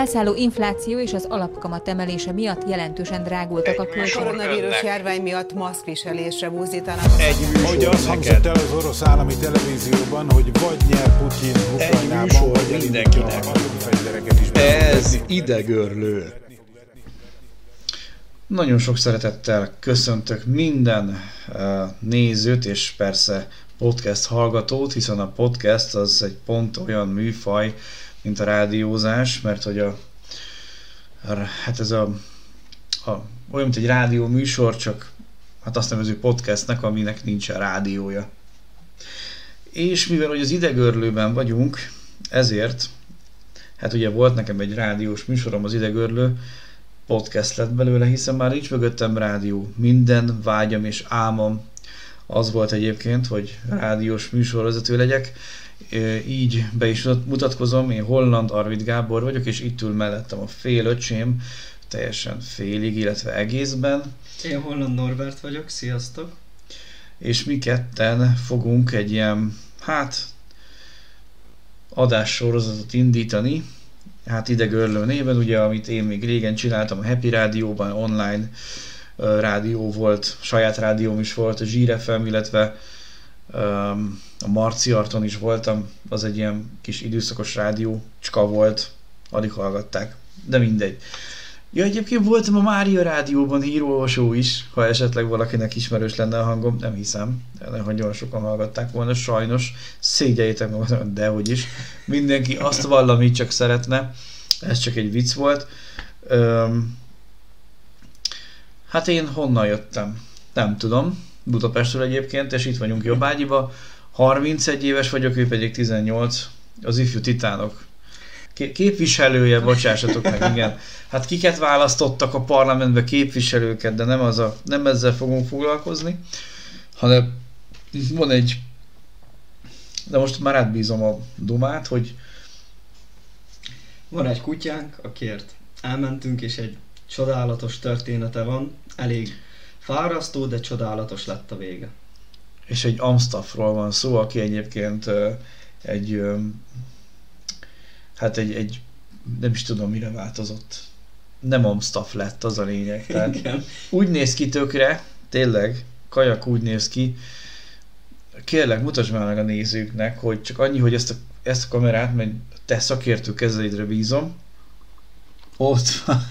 Az elszálló infláció és az alapkamat emelése miatt jelentősen drágultak a költségek. A koronavírus járvány miatt maszkviselésre buzdítanak. Egy Hogy azt hangzott el az orosz állami televízióban, hogy vagy nyer Putyin Ukrajnában, vagy is. Ez idegörlő. Nagyon sok szeretettel köszöntök minden uh, nézőt, és persze podcast hallgatót, hiszen a podcast az egy pont olyan műfaj, mint a rádiózás, mert hogy a, hát ez a, a olyan, mint egy rádió műsor, csak hát azt nevezük podcastnek, aminek nincsen rádiója. És mivel hogy az idegörlőben vagyunk, ezért, hát ugye volt nekem egy rádiós műsorom az idegörlő, podcast lett belőle, hiszen már nincs mögöttem rádió. Minden vágyam és álmom az volt egyébként, hogy rádiós műsorvezető legyek. Így be is mutatkozom, én Holland Arvid Gábor vagyok, és itt ül mellettem a fél öcsém, teljesen félig, illetve egészben. Én Holland Norbert vagyok, sziasztok! És mi ketten fogunk egy ilyen, hát, adássorozatot indítani, hát idegörlő néven, ugye, amit én még régen csináltam a Happy Rádióban, online rádió volt, saját rádióm is volt, a Zsír FM, illetve a Marci Arton is voltam, az egy ilyen kis időszakos rádió, cska volt, alig hallgatták, de mindegy. Ja, egyébként voltam a Mária rádióban hírolvasó is, ha esetleg valakinek ismerős lenne a hangom, nem hiszem, de nagyon sokan hallgatták volna, sajnos, szégyeljétek meg, de hogy is. Mindenki azt vall, amit csak szeretne, ez csak egy vicc volt. Öm, hát én honnan jöttem? Nem tudom, Budapestről egyébként, és itt vagyunk Jobbágyiba. 31 éves vagyok, ő pedig 18, az ifjú titánok képviselője, bocsássatok meg, igen. Hát kiket választottak a parlamentbe képviselőket, de nem, az a, nem ezzel fogunk foglalkozni, hanem van egy, de most már átbízom a dumát, hogy van egy kutyánk, akiért elmentünk, és egy csodálatos története van, elég fárasztó, de csodálatos lett a vége. És egy Amstaffról van szó, aki egyébként egy hát egy, egy nem is tudom mire változott. Nem Amstaff lett, az a lényeg. Tehát Igen. úgy néz ki tökre, tényleg, kajak úgy néz ki, kérlek, mutasd már meg a nézőknek, hogy csak annyi, hogy ezt a, ezt a kamerát, mert te szakértő kezeidre bízom, ott van.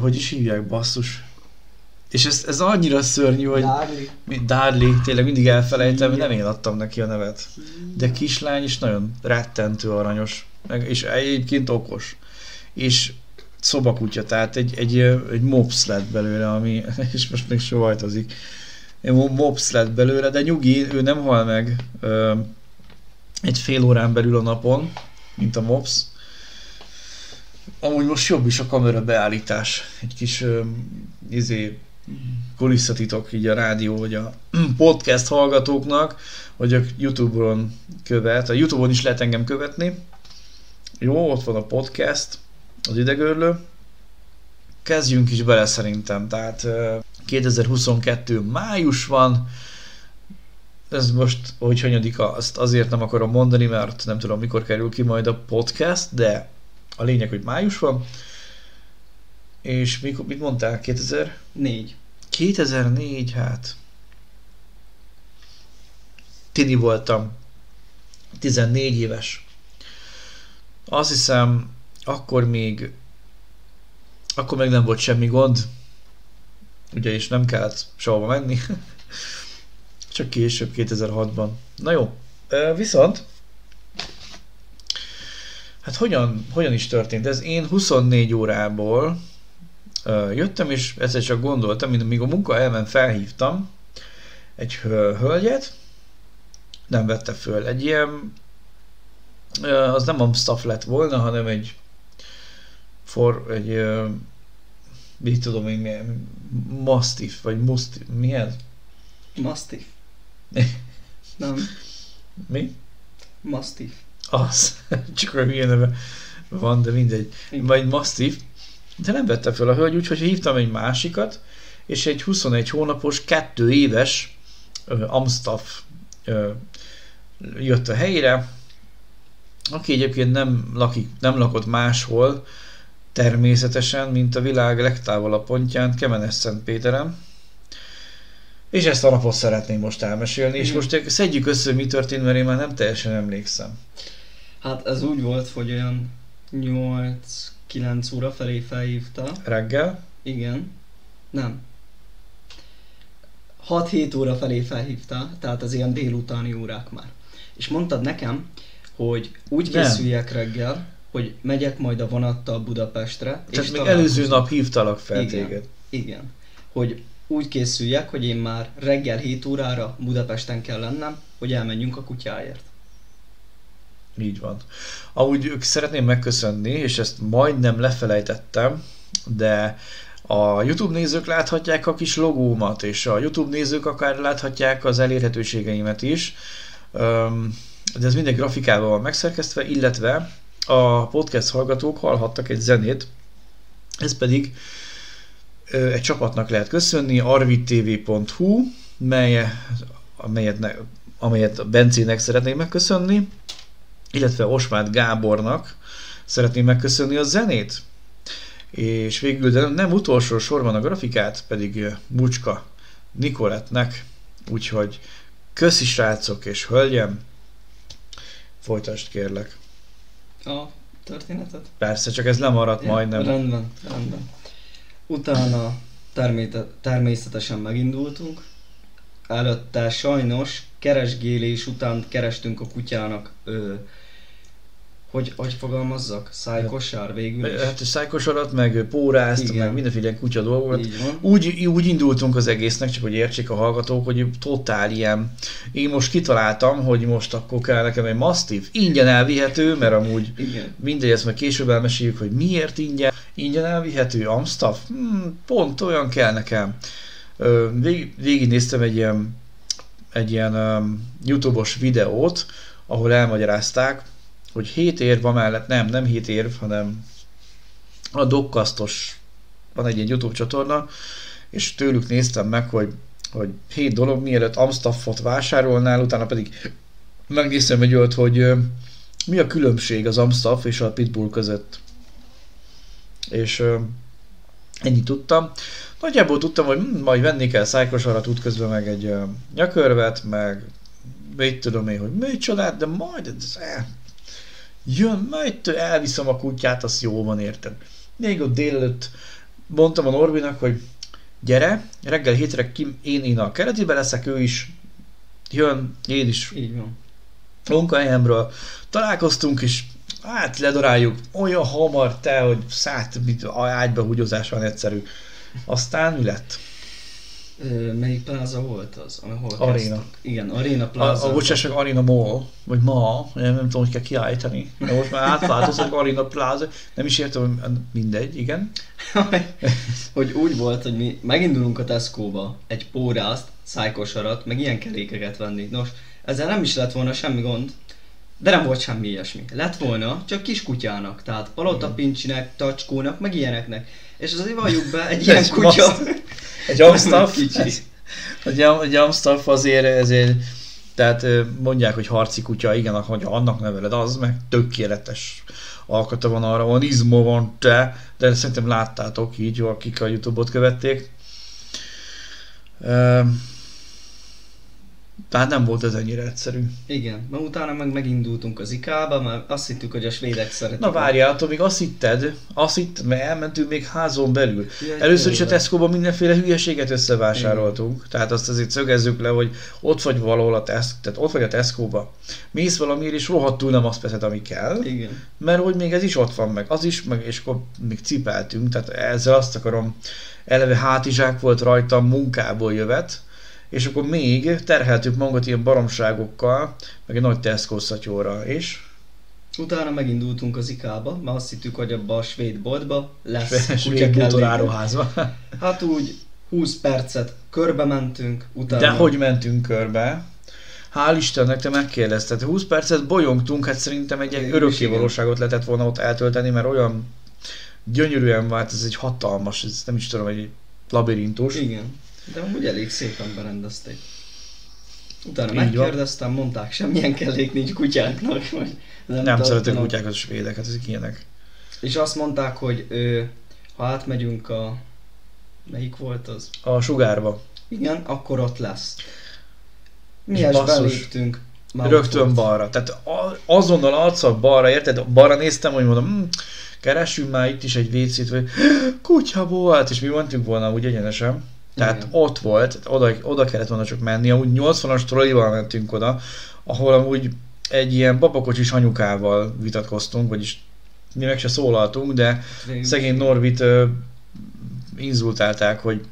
Hogy is hívják, basszus. És ez, ez annyira szörnyű, hogy... Darli, tényleg mindig elfelejtem, nem én adtam neki a nevet. De kislány is nagyon rettentő aranyos, meg, és egyébként okos. És szobakutya, tehát egy, egy, egy mops lett belőle, ami, és most még sovajtozik. Egy mops lett belőle, de nyugi, ő nem hal meg ö, egy fél órán belül a napon, mint a mops. Amúgy most jobb is a kamera beállítás. Egy kis ö, izé, kulisszatitok így a rádió vagy a podcast hallgatóknak, hogy a Youtube-on követ. A Youtube-on is lehet engem követni. Jó, ott van a podcast, az idegörlő. Kezdjünk is bele szerintem, tehát 2022 május van, ez most, hogy hanyadika, azt azért nem akarom mondani, mert nem tudom, mikor kerül ki majd a podcast, de a lényeg, hogy május van. És mikor, mit mondtál? 2004. 2004, hát. Tini voltam. 14 éves. Azt hiszem, akkor még akkor még nem volt semmi gond. Ugye, és nem kellett sehova menni. Csak később, 2006-ban. Na jó, viszont Hát hogyan, hogyan is történt ez? Én 24 órából jöttem, és egyszer csak gondoltam, mint amíg a munka elment, felhívtam egy hölgyet, nem vette föl. Egy ilyen, az nem Amstaff lett volna, hanem egy for, egy mit tudom én, milyen, Mastiff, vagy Mustiff, milyen? Mastiff. nem. Mi? Mastiff. Az, csak olyan hülye neve van, de mindegy. Vagy Mastiff. De nem vette fel a hölgy, úgyhogy hívtam egy másikat, és egy 21 hónapos, kettő éves uh, Amstaff uh, jött a helyre, aki egyébként nem, lakik, nem lakott máshol, természetesen, mint a világ legtávolabb pontján, Kemenes-Szentpéteren. És ezt a napot szeretném most elmesélni, és most szedjük össze, mi történt, mert én már nem teljesen emlékszem. Hát ez úgy volt, hogy olyan 8-9 óra felé felhívta. Reggel? Igen. Nem. 6-7 óra felé felhívta, tehát az ilyen délutáni órák már. És mondtad nekem, hogy úgy Nem. készüljek reggel, hogy megyek majd a vonattal Budapestre. Tehát és még előző nap hívtalak fel Igen. téged. Igen. Hogy úgy készüljek, hogy én már reggel 7 órára Budapesten kell lennem, hogy elmenjünk a kutyáért. Így van. Amúgy szeretném megköszönni, és ezt majdnem lefelejtettem, de a YouTube nézők láthatják a kis logómat, és a YouTube nézők akár láthatják az elérhetőségeimet is. De ez minden grafikával van megszerkesztve, illetve a podcast hallgatók hallhattak egy zenét, ez pedig egy csapatnak lehet köszönni, arvidtv.hu, mely, amelyet, ne, amelyet a Bencének szeretném megköszönni, illetve Osmát Gábornak szeretném megköszönni a zenét. És végül, de nem utolsó sorban a grafikát, pedig Bucska Nikolettnek, úgyhogy köszi srácok és hölgyem, folytasd kérlek. A történetet? Persze, csak ez lemaradt Ja, majdnem. Rendben, rendben. Utána természetesen megindultunk. Előtte sajnos keresgélés után kerestünk a kutyának, ö, hogy, hogy fogalmazzak, szájkosár végül is. Hát szájkosarat, meg pórázt, Igen. meg mindenféle kutya van. Úgy, úgy indultunk az egésznek, csak hogy értsék a hallgatók, hogy totál ilyen. Én most kitaláltam, hogy most akkor kell nekem egy Mastiff, ingyen elvihető, mert amúgy Igen. mindegy, ezt meg később elmeséljük, hogy miért ingyen. Ingyen elvihető Amstaff? Hmm, pont olyan kell nekem. Ö, Vég, végignéztem egy ilyen, egy ilyen um, YouTube-os videót, ahol elmagyarázták, hogy 7 érv amellett, nem, nem 7 érv, hanem a Dokkasztos, van egy ilyen YouTube csatorna, és tőlük néztem meg, hogy, hogy 7 dolog, mielőtt Amstaffot vásárolnál, utána pedig megnéztem egy olyat, hogy mi a különbség az Amstaff és a Pitbull között. És ö, ennyit tudtam. Nagyjából tudtam, hogy hm, majd venni kell szájkosarat útközben, meg egy ö, nyakörvet, meg mit tudom én, hogy micsodát, de majd ez jön, majd elviszem a kutyát, az jó van, érted. Még ott délelőtt mondtam a Norbinak, hogy gyere, reggel hétre ki, én, én a keretibe leszek, ő is jön, én is Így van. munkahelyemről találkoztunk, és hát ledaráljuk olyan hamar te, hogy szállt, mint a ágyba húgyozás van egyszerű. Aztán mi lett? Ö, melyik pláza volt az? Ahol Aréna. Igen, Aréna A, pláza. a bocsássak Arena Mall, vagy ma, nem, nem tudom, hogy kell kiállítani. De most már átváltozott Arena Plaza, nem is értem, hogy mindegy, igen. hogy úgy volt, hogy mi megindulunk a Tesco-ba egy pórázt, szájkosarat, meg ilyen kerékeket venni. Nos, ezzel nem is lett volna semmi gond, de nem volt semmi ilyesmi. Lett volna csak kis kutyának, tehát palotapincsinek, tacskónak, meg ilyeneknek. És azért valljuk be, egy ilyen kutya... Egy Amstaff, Kicsi. egy, egy Amstaff azért, ezért, tehát mondják, hogy harci kutya, igen, hogyha annak neveled, az meg tökéletes alkata van arra, van izmo van te, de szerintem láttátok így, akik a Youtube-ot követték. Ö, Tehát nem volt ez ennyire egyszerű. Igen, ma utána meg megindultunk az IK-ba, mert azt hittük, hogy a svédek szeretik. Na várjál, attól még azt hitted, azt hitted, mert elmentünk még házon belül. Először is a. Tesco-ban mindenféle hülyeséget összevásároltunk, tehát azt azért szögezzük le, hogy ott vagy valahol a Tesco, tehát ott vagy a Tesco-ba. Mész valamiért és rohadtul nem azt veszed, ami kell, Igen. mert hogy még ez is ott van meg, az is, meg, és akkor még cipeltünk, tehát ezzel azt akarom, eleve hátizsák volt rajtam, munkából jövet, és akkor még terheltük magunkat ilyen baromságokkal, meg egy nagy Tesco szatyóra, és Utána megindultunk az IK-ba, mert azt hittük, hogy abba a svéd boltba lesz svéd kutyakellék. bútoráruházba. Hát úgy 20 percet körbe mentünk, utána... De hogy mentünk körbe? Hál' Istennek te megkérdezted. 20 percet bolyongtunk, hát szerintem egy, egy örökké valóságot lehetett volna ott eltölteni, mert olyan gyönyörűen vált, ez egy hatalmas, ez nem is tudom, egy labirintus. Igen. De amúgy elég szépen berendezték. Utána Így van. megkérdeztem, mondták, semmilyen kellék nincs kutyáknak. Vagy Nem, nem szeretek kutyákat svédek, hát ezek ilyenek. És azt mondták, hogy ö, ha átmegyünk a... Melyik volt az? A sugárba. Igen, akkor ott lesz. Mi És beléptünk. már Rögtön balra. Tehát azonnal arccal balra, érted? Balra néztem, hogy mondom, hm, keressünk már itt is egy WC-t, vagy kutya volt, és mi mentünk volna úgy egyenesen. Tehát Igen. ott volt, oda, oda kellett volna csak menni, amúgy 80-as trollival mentünk oda, ahol amúgy egy ilyen babakocsis anyukával vitatkoztunk, vagyis mi meg se szólaltunk, de Végül- szegény Norvit ö, inzultálták, hogy,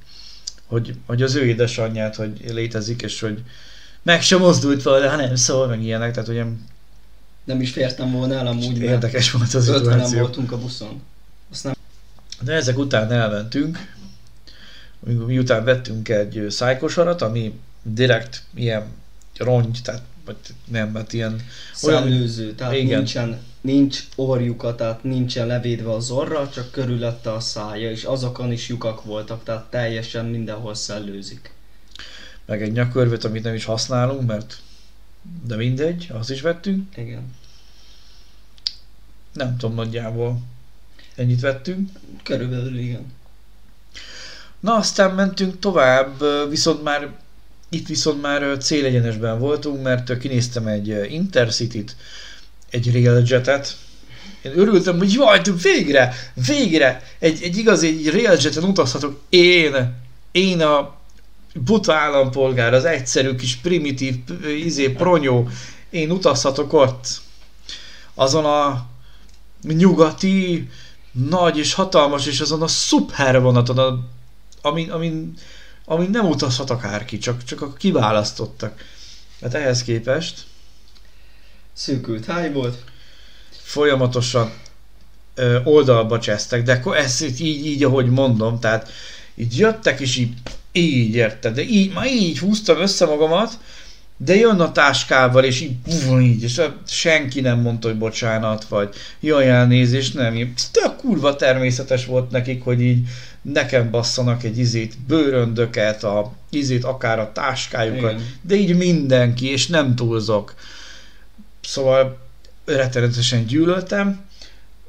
hogy, hogy az ő édesanyját, hogy létezik, és hogy meg sem mozdult volna, hanem szól, meg ilyenek, tehát ugye Nem is fértem volna el amúgy, érdekes volt az 50 szituáció. voltunk a buszon. Azt nem De ezek után elmentünk, miután vettünk egy szájkosarat, ami direkt ilyen rongy, tehát vagy nem, mert ilyen olyan, szellőző, tehát Igen. nincsen, nincs orjuka, tehát nincsen levédve az orra, csak körülötte a szája, és azokon is lyukak voltak, tehát teljesen mindenhol szellőzik. meg egy nyakörvet, amit nem is használunk, mert de mindegy, azt is vettünk. Igen. Nem tudom nagyjából. Ennyit vettünk. Körülbelül igen. Na aztán mentünk tovább, viszont már itt viszont már célegyenesben voltunk, mert kinéztem egy Intercity-t, egy Railjetet. Én örültem, hogy jaj, de végre, végre egy, egy igazi egy Railjeten utazhatok én, én a buta állampolgár, az egyszerű kis primitív izé, pronyó, én utazhatok ott. Azon a nyugati, nagy és hatalmas, és azon a szuper vonaton, a amin, amin, amin nem utazhat akárki, csak, csak a kiválasztottak. Hát ehhez képest Szűkült háj volt. folyamatosan ö, oldalba csesztek, de akkor ezt így, így, ahogy mondom, tehát így jöttek, és így, így érted, de így, ma így húztam össze magamat, de jön a táskával, és így, puf, így, és a- senki nem mondta, hogy bocsánat, vagy jaj, elnézést, nem, így, tök kurva természetes volt nekik, hogy így nekem basszanak egy izét, bőröndöket, a izét, akár a táskájukat, Igen. de így mindenki, és nem túlzok. Szóval rettenetesen gyűlöltem,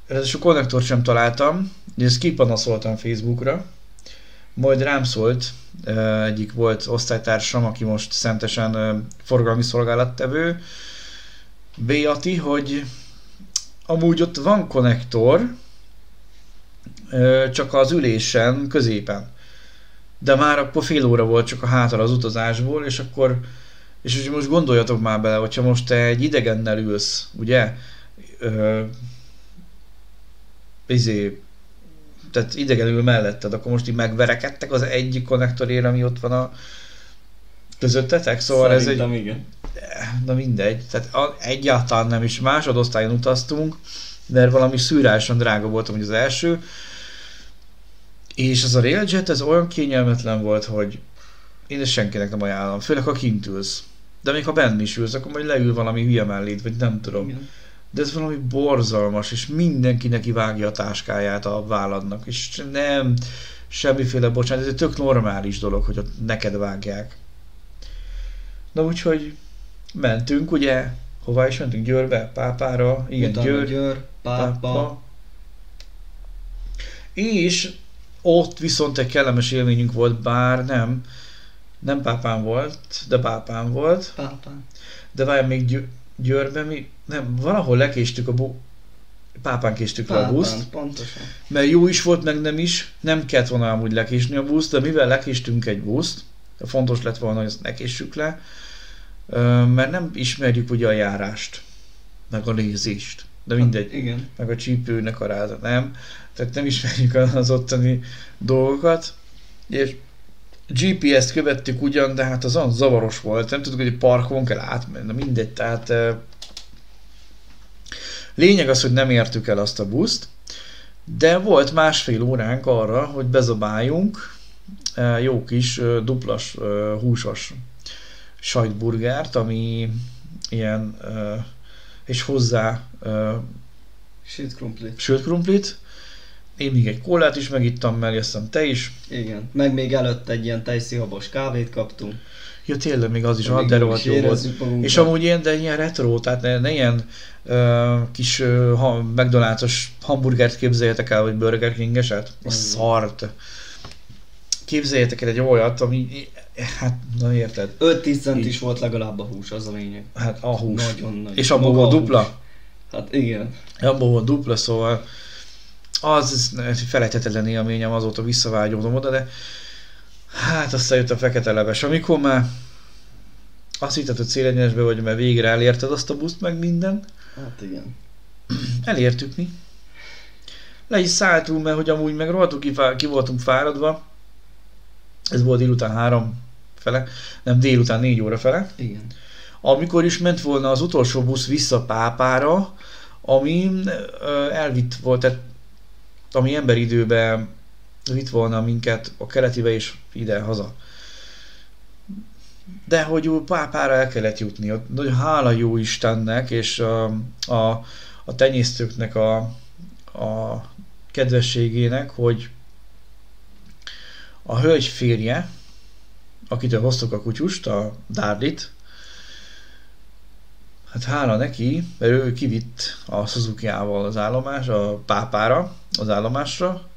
ráadásul konnektort sem találtam, és ezt kipanaszoltam Facebookra, majd rám szólt egyik volt osztálytársam, aki most szentesen forgalmi szolgálattevő, Béati, hogy amúgy ott van konnektor, csak az ülésen középen. De már akkor fél óra volt csak a hátra az utazásból, és akkor és most gondoljatok már bele, hogyha most te egy idegennel ülsz, ugye? Ö, izé, tehát idegenül melletted, akkor most így megverekedtek az egyik konnektorért, ami ott van a közöttetek, szóval ez egy, Szerintem igen. na mindegy, tehát a, egyáltalán nem is másodosztályon utaztunk, mert valami szűráson drága voltam, hogy az első, és az a Railjet, ez olyan kényelmetlen volt, hogy én ezt senkinek nem ajánlom, főleg ha kint ülsz. De még ha benn is ülsz, akkor majd leül valami hülye melléd, vagy nem tudom. igen. De ez valami borzalmas, és mindenki neki vágja a táskáját a válladnak, és nem semmiféle bocsánat, ez egy tök normális dolog, hogy ott neked vágják. Na úgyhogy mentünk, ugye, hová is mentünk? Győrbe, Pápára, igen, Utána Győr, Győr, pápa, És ott viszont egy kellemes élményünk volt, bár nem, nem pápán volt, de pápán volt. pápa. De várj, még Győ- Győrben mi, nem, valahol lekéstük a bu... Pápán késtük le a buszt, Pápán, pontosan. mert jó is volt, meg nem is, nem kellett volna amúgy lekésni a buszt, de mivel lekéstünk egy buszt, fontos lett volna, hogy ezt ne késsük le, mert nem ismerjük ugye a járást, meg a nézést, de mindegy Hát, igen. meg a csípőnek a ráda, nem? Tehát nem ismerjük az ottani dolgokat, és GPS-t követtük ugyan, de hát az olyan zavaros volt, nem tudjuk, hogy parkon kell átmenni, na mindegy, tehát eh, lényeg az, hogy nem értük el azt a buszt, de volt másfél óránk arra, hogy bezabáljunk jó kis duplas húsos sajtburgert, ami ilyen és hozzá Sült krumpli. sült krumplit. Én még egy kólát is megittam mellé, azt hiszem te is. Igen. Meg még előtt egy ilyen tejszihabos kávét kaptunk. Ja tényleg, még az is, ah, de rohadt jó volt. magunkat. És amúgy ilyen, de ilyen retro, tehát ne, ne ilyen uh, kis uh, ha, McDonald's-os hamburgert képzeljetek el, vagy Burger King-eset. A Mhm. szart. Képzeljetek el egy olyat, ami, hát, na érted, 5-10 cent is volt legalább a hús, az a lényeg. hát a hús. Nagyon nagy. És abból volt dupla? Hát igen. Abból volt dupla, szóval az, egy felejthetetlen élményem, azóta visszavágyódom oda, de hát aztán jött a fekete leves, amikor már azt hitted, hogy célegyenesbe vagy, mert végre elérted azt a buszt, meg minden. Hát igen. Elértük mi. Le is szálltunk, mert hogy amúgy meg rohadtul ki, ki voltunk fáradva. Ez volt délután három fele, nem délután négy óra fele. Igen. Amikor is ment volna az utolsó busz vissza Pápára, ami elvitt volt, tehát ami emberidőben vitt volna minket a keletibe és ide haza. De hogy Pápára el kellett jutni, ott nagyon hála jó Istennek és a, a, a tenyésztőknek a, a kedvességének, hogy a hölgy férje, akitől hoztuk a kutyust, a Dárlit, Hát hála neki, mert ő kivitt a Suzuki-ával az állomás, a pápára, az állomásra.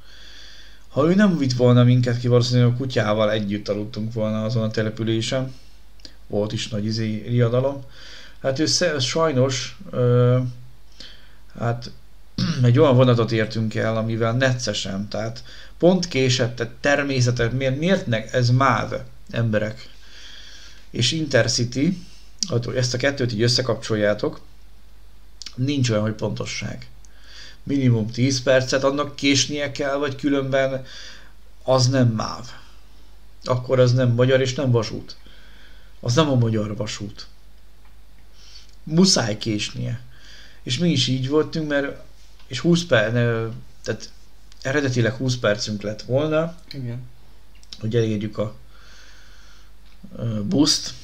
Ha ő nem vitt volna minket ki, valószínűleg a kutyával együtt aludtunk volna azon a településen. Volt is nagy izé, riadalom. Hát ő sajnos, ö, hát egy olyan vonatot értünk el, amivel neccesen, tehát pont késett, tehát természetes, miért, miért ne, ez MÁV emberek. És Intercity, hogy ezt a kettőt így összekapcsoljátok, nincs olyan, hogy pontosság. Minimum 10 percet, annak késnie kell, vagy különben az nem MÁV. Akkor az nem magyar és nem vasút. Az nem a magyar vasút. Muszáj késnie. És mi is így voltunk, mert és 20 perc, tehát eredetileg 20 percünk lett volna, Igen. hogy elérjük a buszt,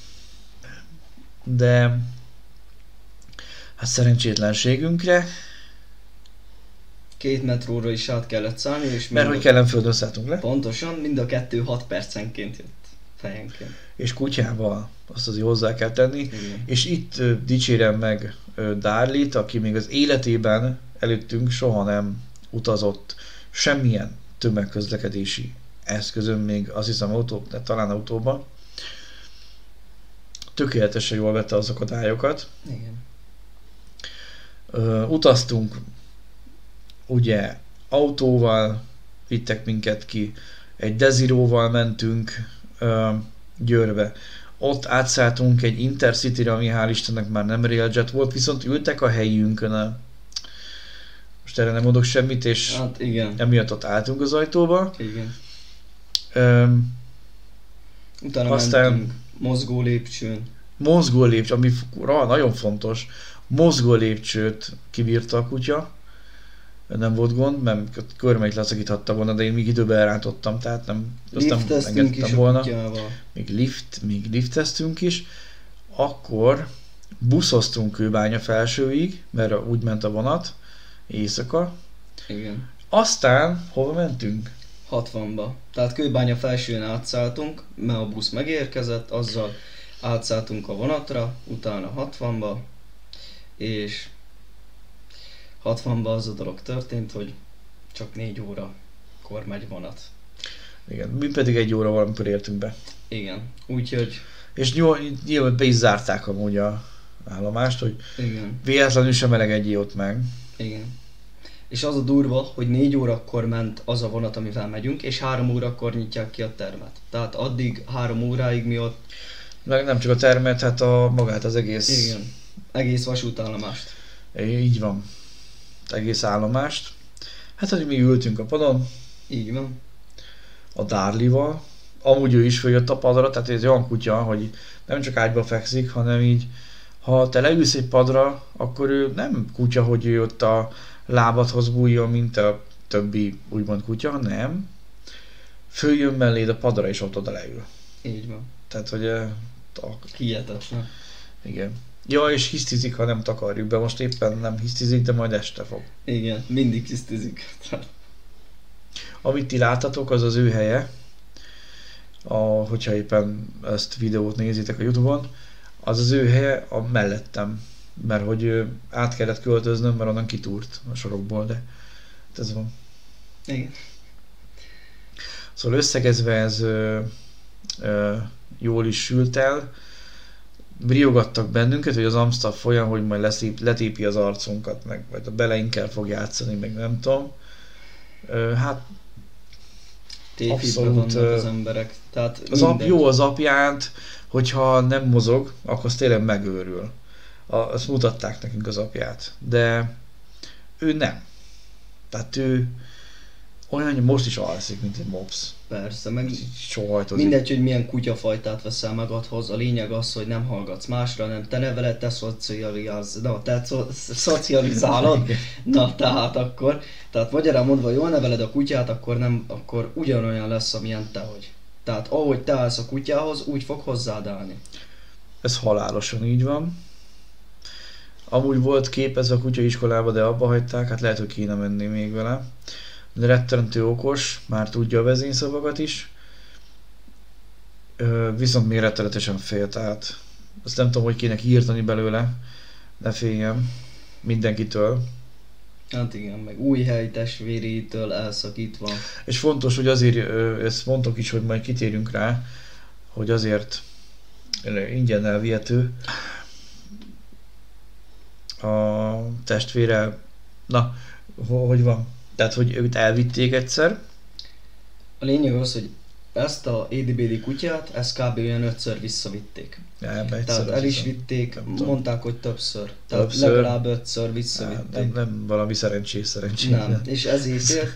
de hát szerencsétlenségünkre, Két metróra is át kellett szállni, és mert hogy Kellenföldön szálltunk le, Pontosan, mind a kettő 6 percenként jött fejenként. és kutyával, azt azért hozzá kell tenni, Igen. és itt ö, dicsérem meg ö, Darlit, aki még az életében előttünk soha nem utazott semmilyen tömegközlekedési eszközön, még azt hiszem autó, de talán autóban. Tökéletesen jól vette az akadályokat. Igen. Ö, utaztunk ugye autóval, vittek minket ki, egy Desiróval mentünk ö, Győrbe. Ott átszálltunk egy Intercity-re, ami hál' Istennek már nem Railjet volt, viszont ültek a helyünkön. A... Most erre nem mondok semmit, és Hát igen. emiatt ott álltunk az ajtóba. Igen. Ö, Utána Aztán- mentünk mozgó lépcsőn. mozgó lépcső, ami ra- nagyon fontos, mozgó lépcsőt kibírta a kutya, nem volt gond, mert körmeit leszakíthatta volna, de én még időben elrántottam, tehát nem, azt nem engedtem volna. kutyával. Még lift, még lifteztünk is, akkor buszoztunk Kőbánya felsőig, mert úgy ment a vonat, éjszaka. Igen. Aztán hova mentünk? 60-ba. Tehát Kőbánya felsőn átszálltunk, mert a busz megérkezett, azzal átszálltunk a vonatra, utána 60-ba, és 60-ba az a dolog történt, hogy csak 4 óra kor megy vonat. Igen, mi pedig egy óra valamikor értünk be. Igen. Úgyhogy, És nyilván, nyilván be is zárták amúgy a állomást, hogy igen, véletlenül sem melegedjél ott meg. igen. És az a durva, hogy 4 órakor ment az a vonat, amivel megyünk, és 3 órakor nyitják ki a termet. Tehát addig 3 óráig mi ott, Meg nem csak a termet, hát a magát az egész. igen, egész vasútállomást. Így van. Egész állomást. Hát, hogy mi ültünk a padon, Így van. a Darlival. Amúgy ő is följött a padra, tehát ez olyan kutya, hogy nem csak ágyba fekszik, hanem így, ha te leülsz egy padra, akkor ő nem kutya, hogy ő ott a lábadhoz bújjon, mint a többi úgymond kutya, nem. Följön melléd a padra, és ott oda leül. Így van. Tehát, hogy a, Hihetetlen. igen. Ja, és hisztizik, ha nem takarjuk be. Most éppen nem hisztizik, de majd este fog. Igen, mindig tisztizik. Amit ti láttatok, az az ő helye. a, hogyha éppen ezt videót nézitek a Youtube-on, az az ő helye a mellettem, mert hogy át kellett költöznöm, mert onnan kitúrt a sorokból, de ez van. Igen. Szóval összegezve ez ö, ö, jól is sült el, riogattak bennünket, hogy az Amstaff folyam, hogy majd leszép, letépi az arcunkat, meg vagy a beleinkkel fog játszani, meg nem tudom. Ö, hát Abszolút, az emberek. Tehát az ap, jó az apját, hogyha nem mozog, akkor az tényleg megőrül. Azt mutatták nekünk az apját, de ő nem. Tehát ő olyan, hogy most is alszik, mint egy mops. Persze, meg Sohajtozik. mindegy, hogy milyen kutyafajtát veszel magadhoz, a lényeg az, hogy nem hallgatsz másra, nem te neveled, te szocializálsz, na, te szo- szocializálod, na, tehát akkor, tehát magyarán mondva, jól neveled a kutyát, akkor nem, akkor ugyanolyan lesz, amilyen te vagy. Tehát ahogy te állsz a kutyához, úgy fog hozzád állni. Ez halálosan így van. Amúgy volt képezve a kutyaiskolába, de abba hagyták, hát lehet, hogy kéne menni még vele. De rettenető okos, már tudja a vezényszavakat is. Ö, viszont még rettenetesen fél, tehát azt nem tudom, hogy kéne írtani belőle. Ne féljem. Mindenkitől. Hát igen, meg új hely testvérétől elszakítva. És fontos, hogy azért, ezt mondtok is, hogy majd kitérünk rá, hogy azért ingyen elvihető a testvére, na, ho- hogy van? Tehát, hogy őt elvitték egyszer, A lényeg az, hogy ezt a ADBD kutyát, ezt kb. olyan ötször visszavitték. egyszer. Tehát el is vitték, Nem mondták, hogy többször. Tehát Többször. legalább ötször visszavitték. nem, nem valami szerencsés szerencsés. Nem, és ezért élt.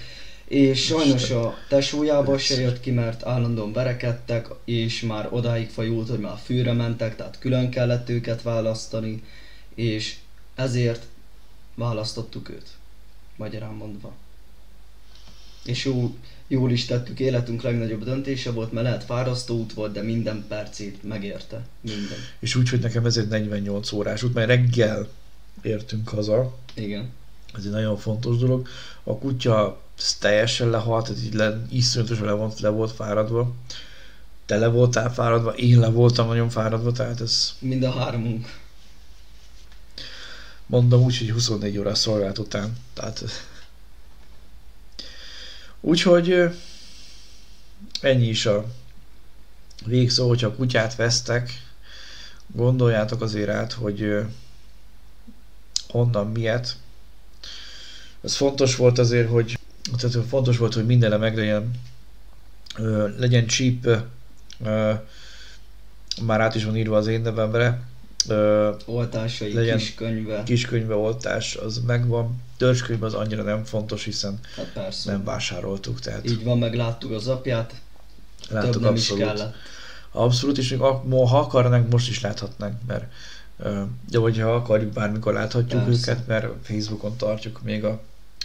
És sajnos a tesójából se jött ki, mert állandóan verekedtek, és már odáig fajult, hogy már fűre mentek, tehát külön kellett őket választani, és ezért választottuk őt, magyarán mondva. És jó, jól is tettük, életünk legnagyobb döntése volt, mert lehet fárasztó út volt, de minden percét megérte. Minden. És úgy, hogy nekem ez egy 48 órás út, mert reggel értünk haza, Igen. ez egy nagyon fontos dolog. A kutya teljesen lehalt, tehát így le, iszonyatosan le, volt, le volt fáradva. Te le voltál fáradva, én le voltam nagyon fáradva, tehát ez Mind a hármunk. Mondom úgy, hogy 24 órás szolgálat után. Tehát Úgyhogy ennyi is a végszó, hogyha kutyát vesztek, gondoljátok azért át, hogy honnan miért. Ez fontos volt azért, hogy tehát fontos volt, hogy mindenre meglegyen, legyen cheap, ö, már át is van írva az én nevemre, ö, Oltásai, Legyen kiskönyve. kiskönyve oltás az megvan, törzskönyv az annyira nem fontos, hiszen Hát persze. nem vásároltuk, tehát Így van, meg láttuk az apját, láttuk több nem abszolút. is kellett. Abszolút, és még ha akarnánk, most is láthatnánk, mert de hogyha akarjuk, bármikor láthatjuk Persze. őket, mert Facebookon tartjuk még a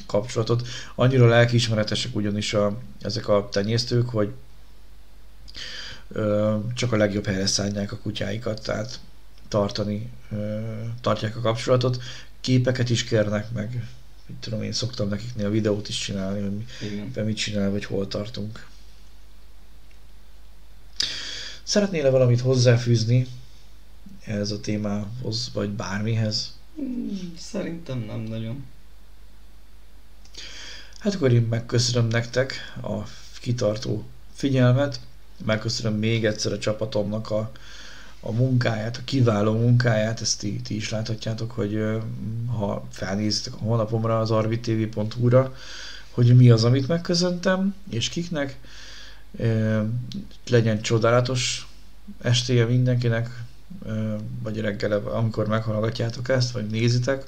kapcsolatot. Annyira lelkiismeretesek ugyanis a, ezek a tenyésztők, hogy ö, csak a legjobb helyre szállják a kutyáikat, tehát tartani, tartják a kapcsolatot. Képeket is kérnek meg, mit tudom én, szoktam nekik néha videót is csinálni, hogy mi, mit csinál, vagy hol tartunk. Szeretnél-e valamit hozzáfűzni ehhez a témához, vagy bármihez? Hmm, Szerintem nem nagyon. Hát akkor én megköszönöm nektek a kitartó figyelmet, megköszönöm még egyszer a csapatomnak a, a munkáját, a kiváló munkáját, ezt ti, ti is láthatjátok, hogy ha felnézitek a honlapomra, az arvitv.hu-ra, hogy mi az, amit megköszöntem, és kiknek. Legyen csodálatos estéje mindenkinek, vagy reggel, amikor meghallgatjátok ezt, vagy nézitek.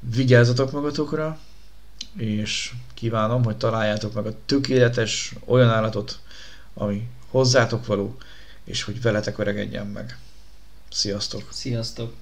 Vigyázzatok magatokra, és kívánom, hogy találjátok meg a tökéletes olyan állatot, ami hozzátok való, és hogy veletek öregedjen meg. Sziasztok! Sziasztok!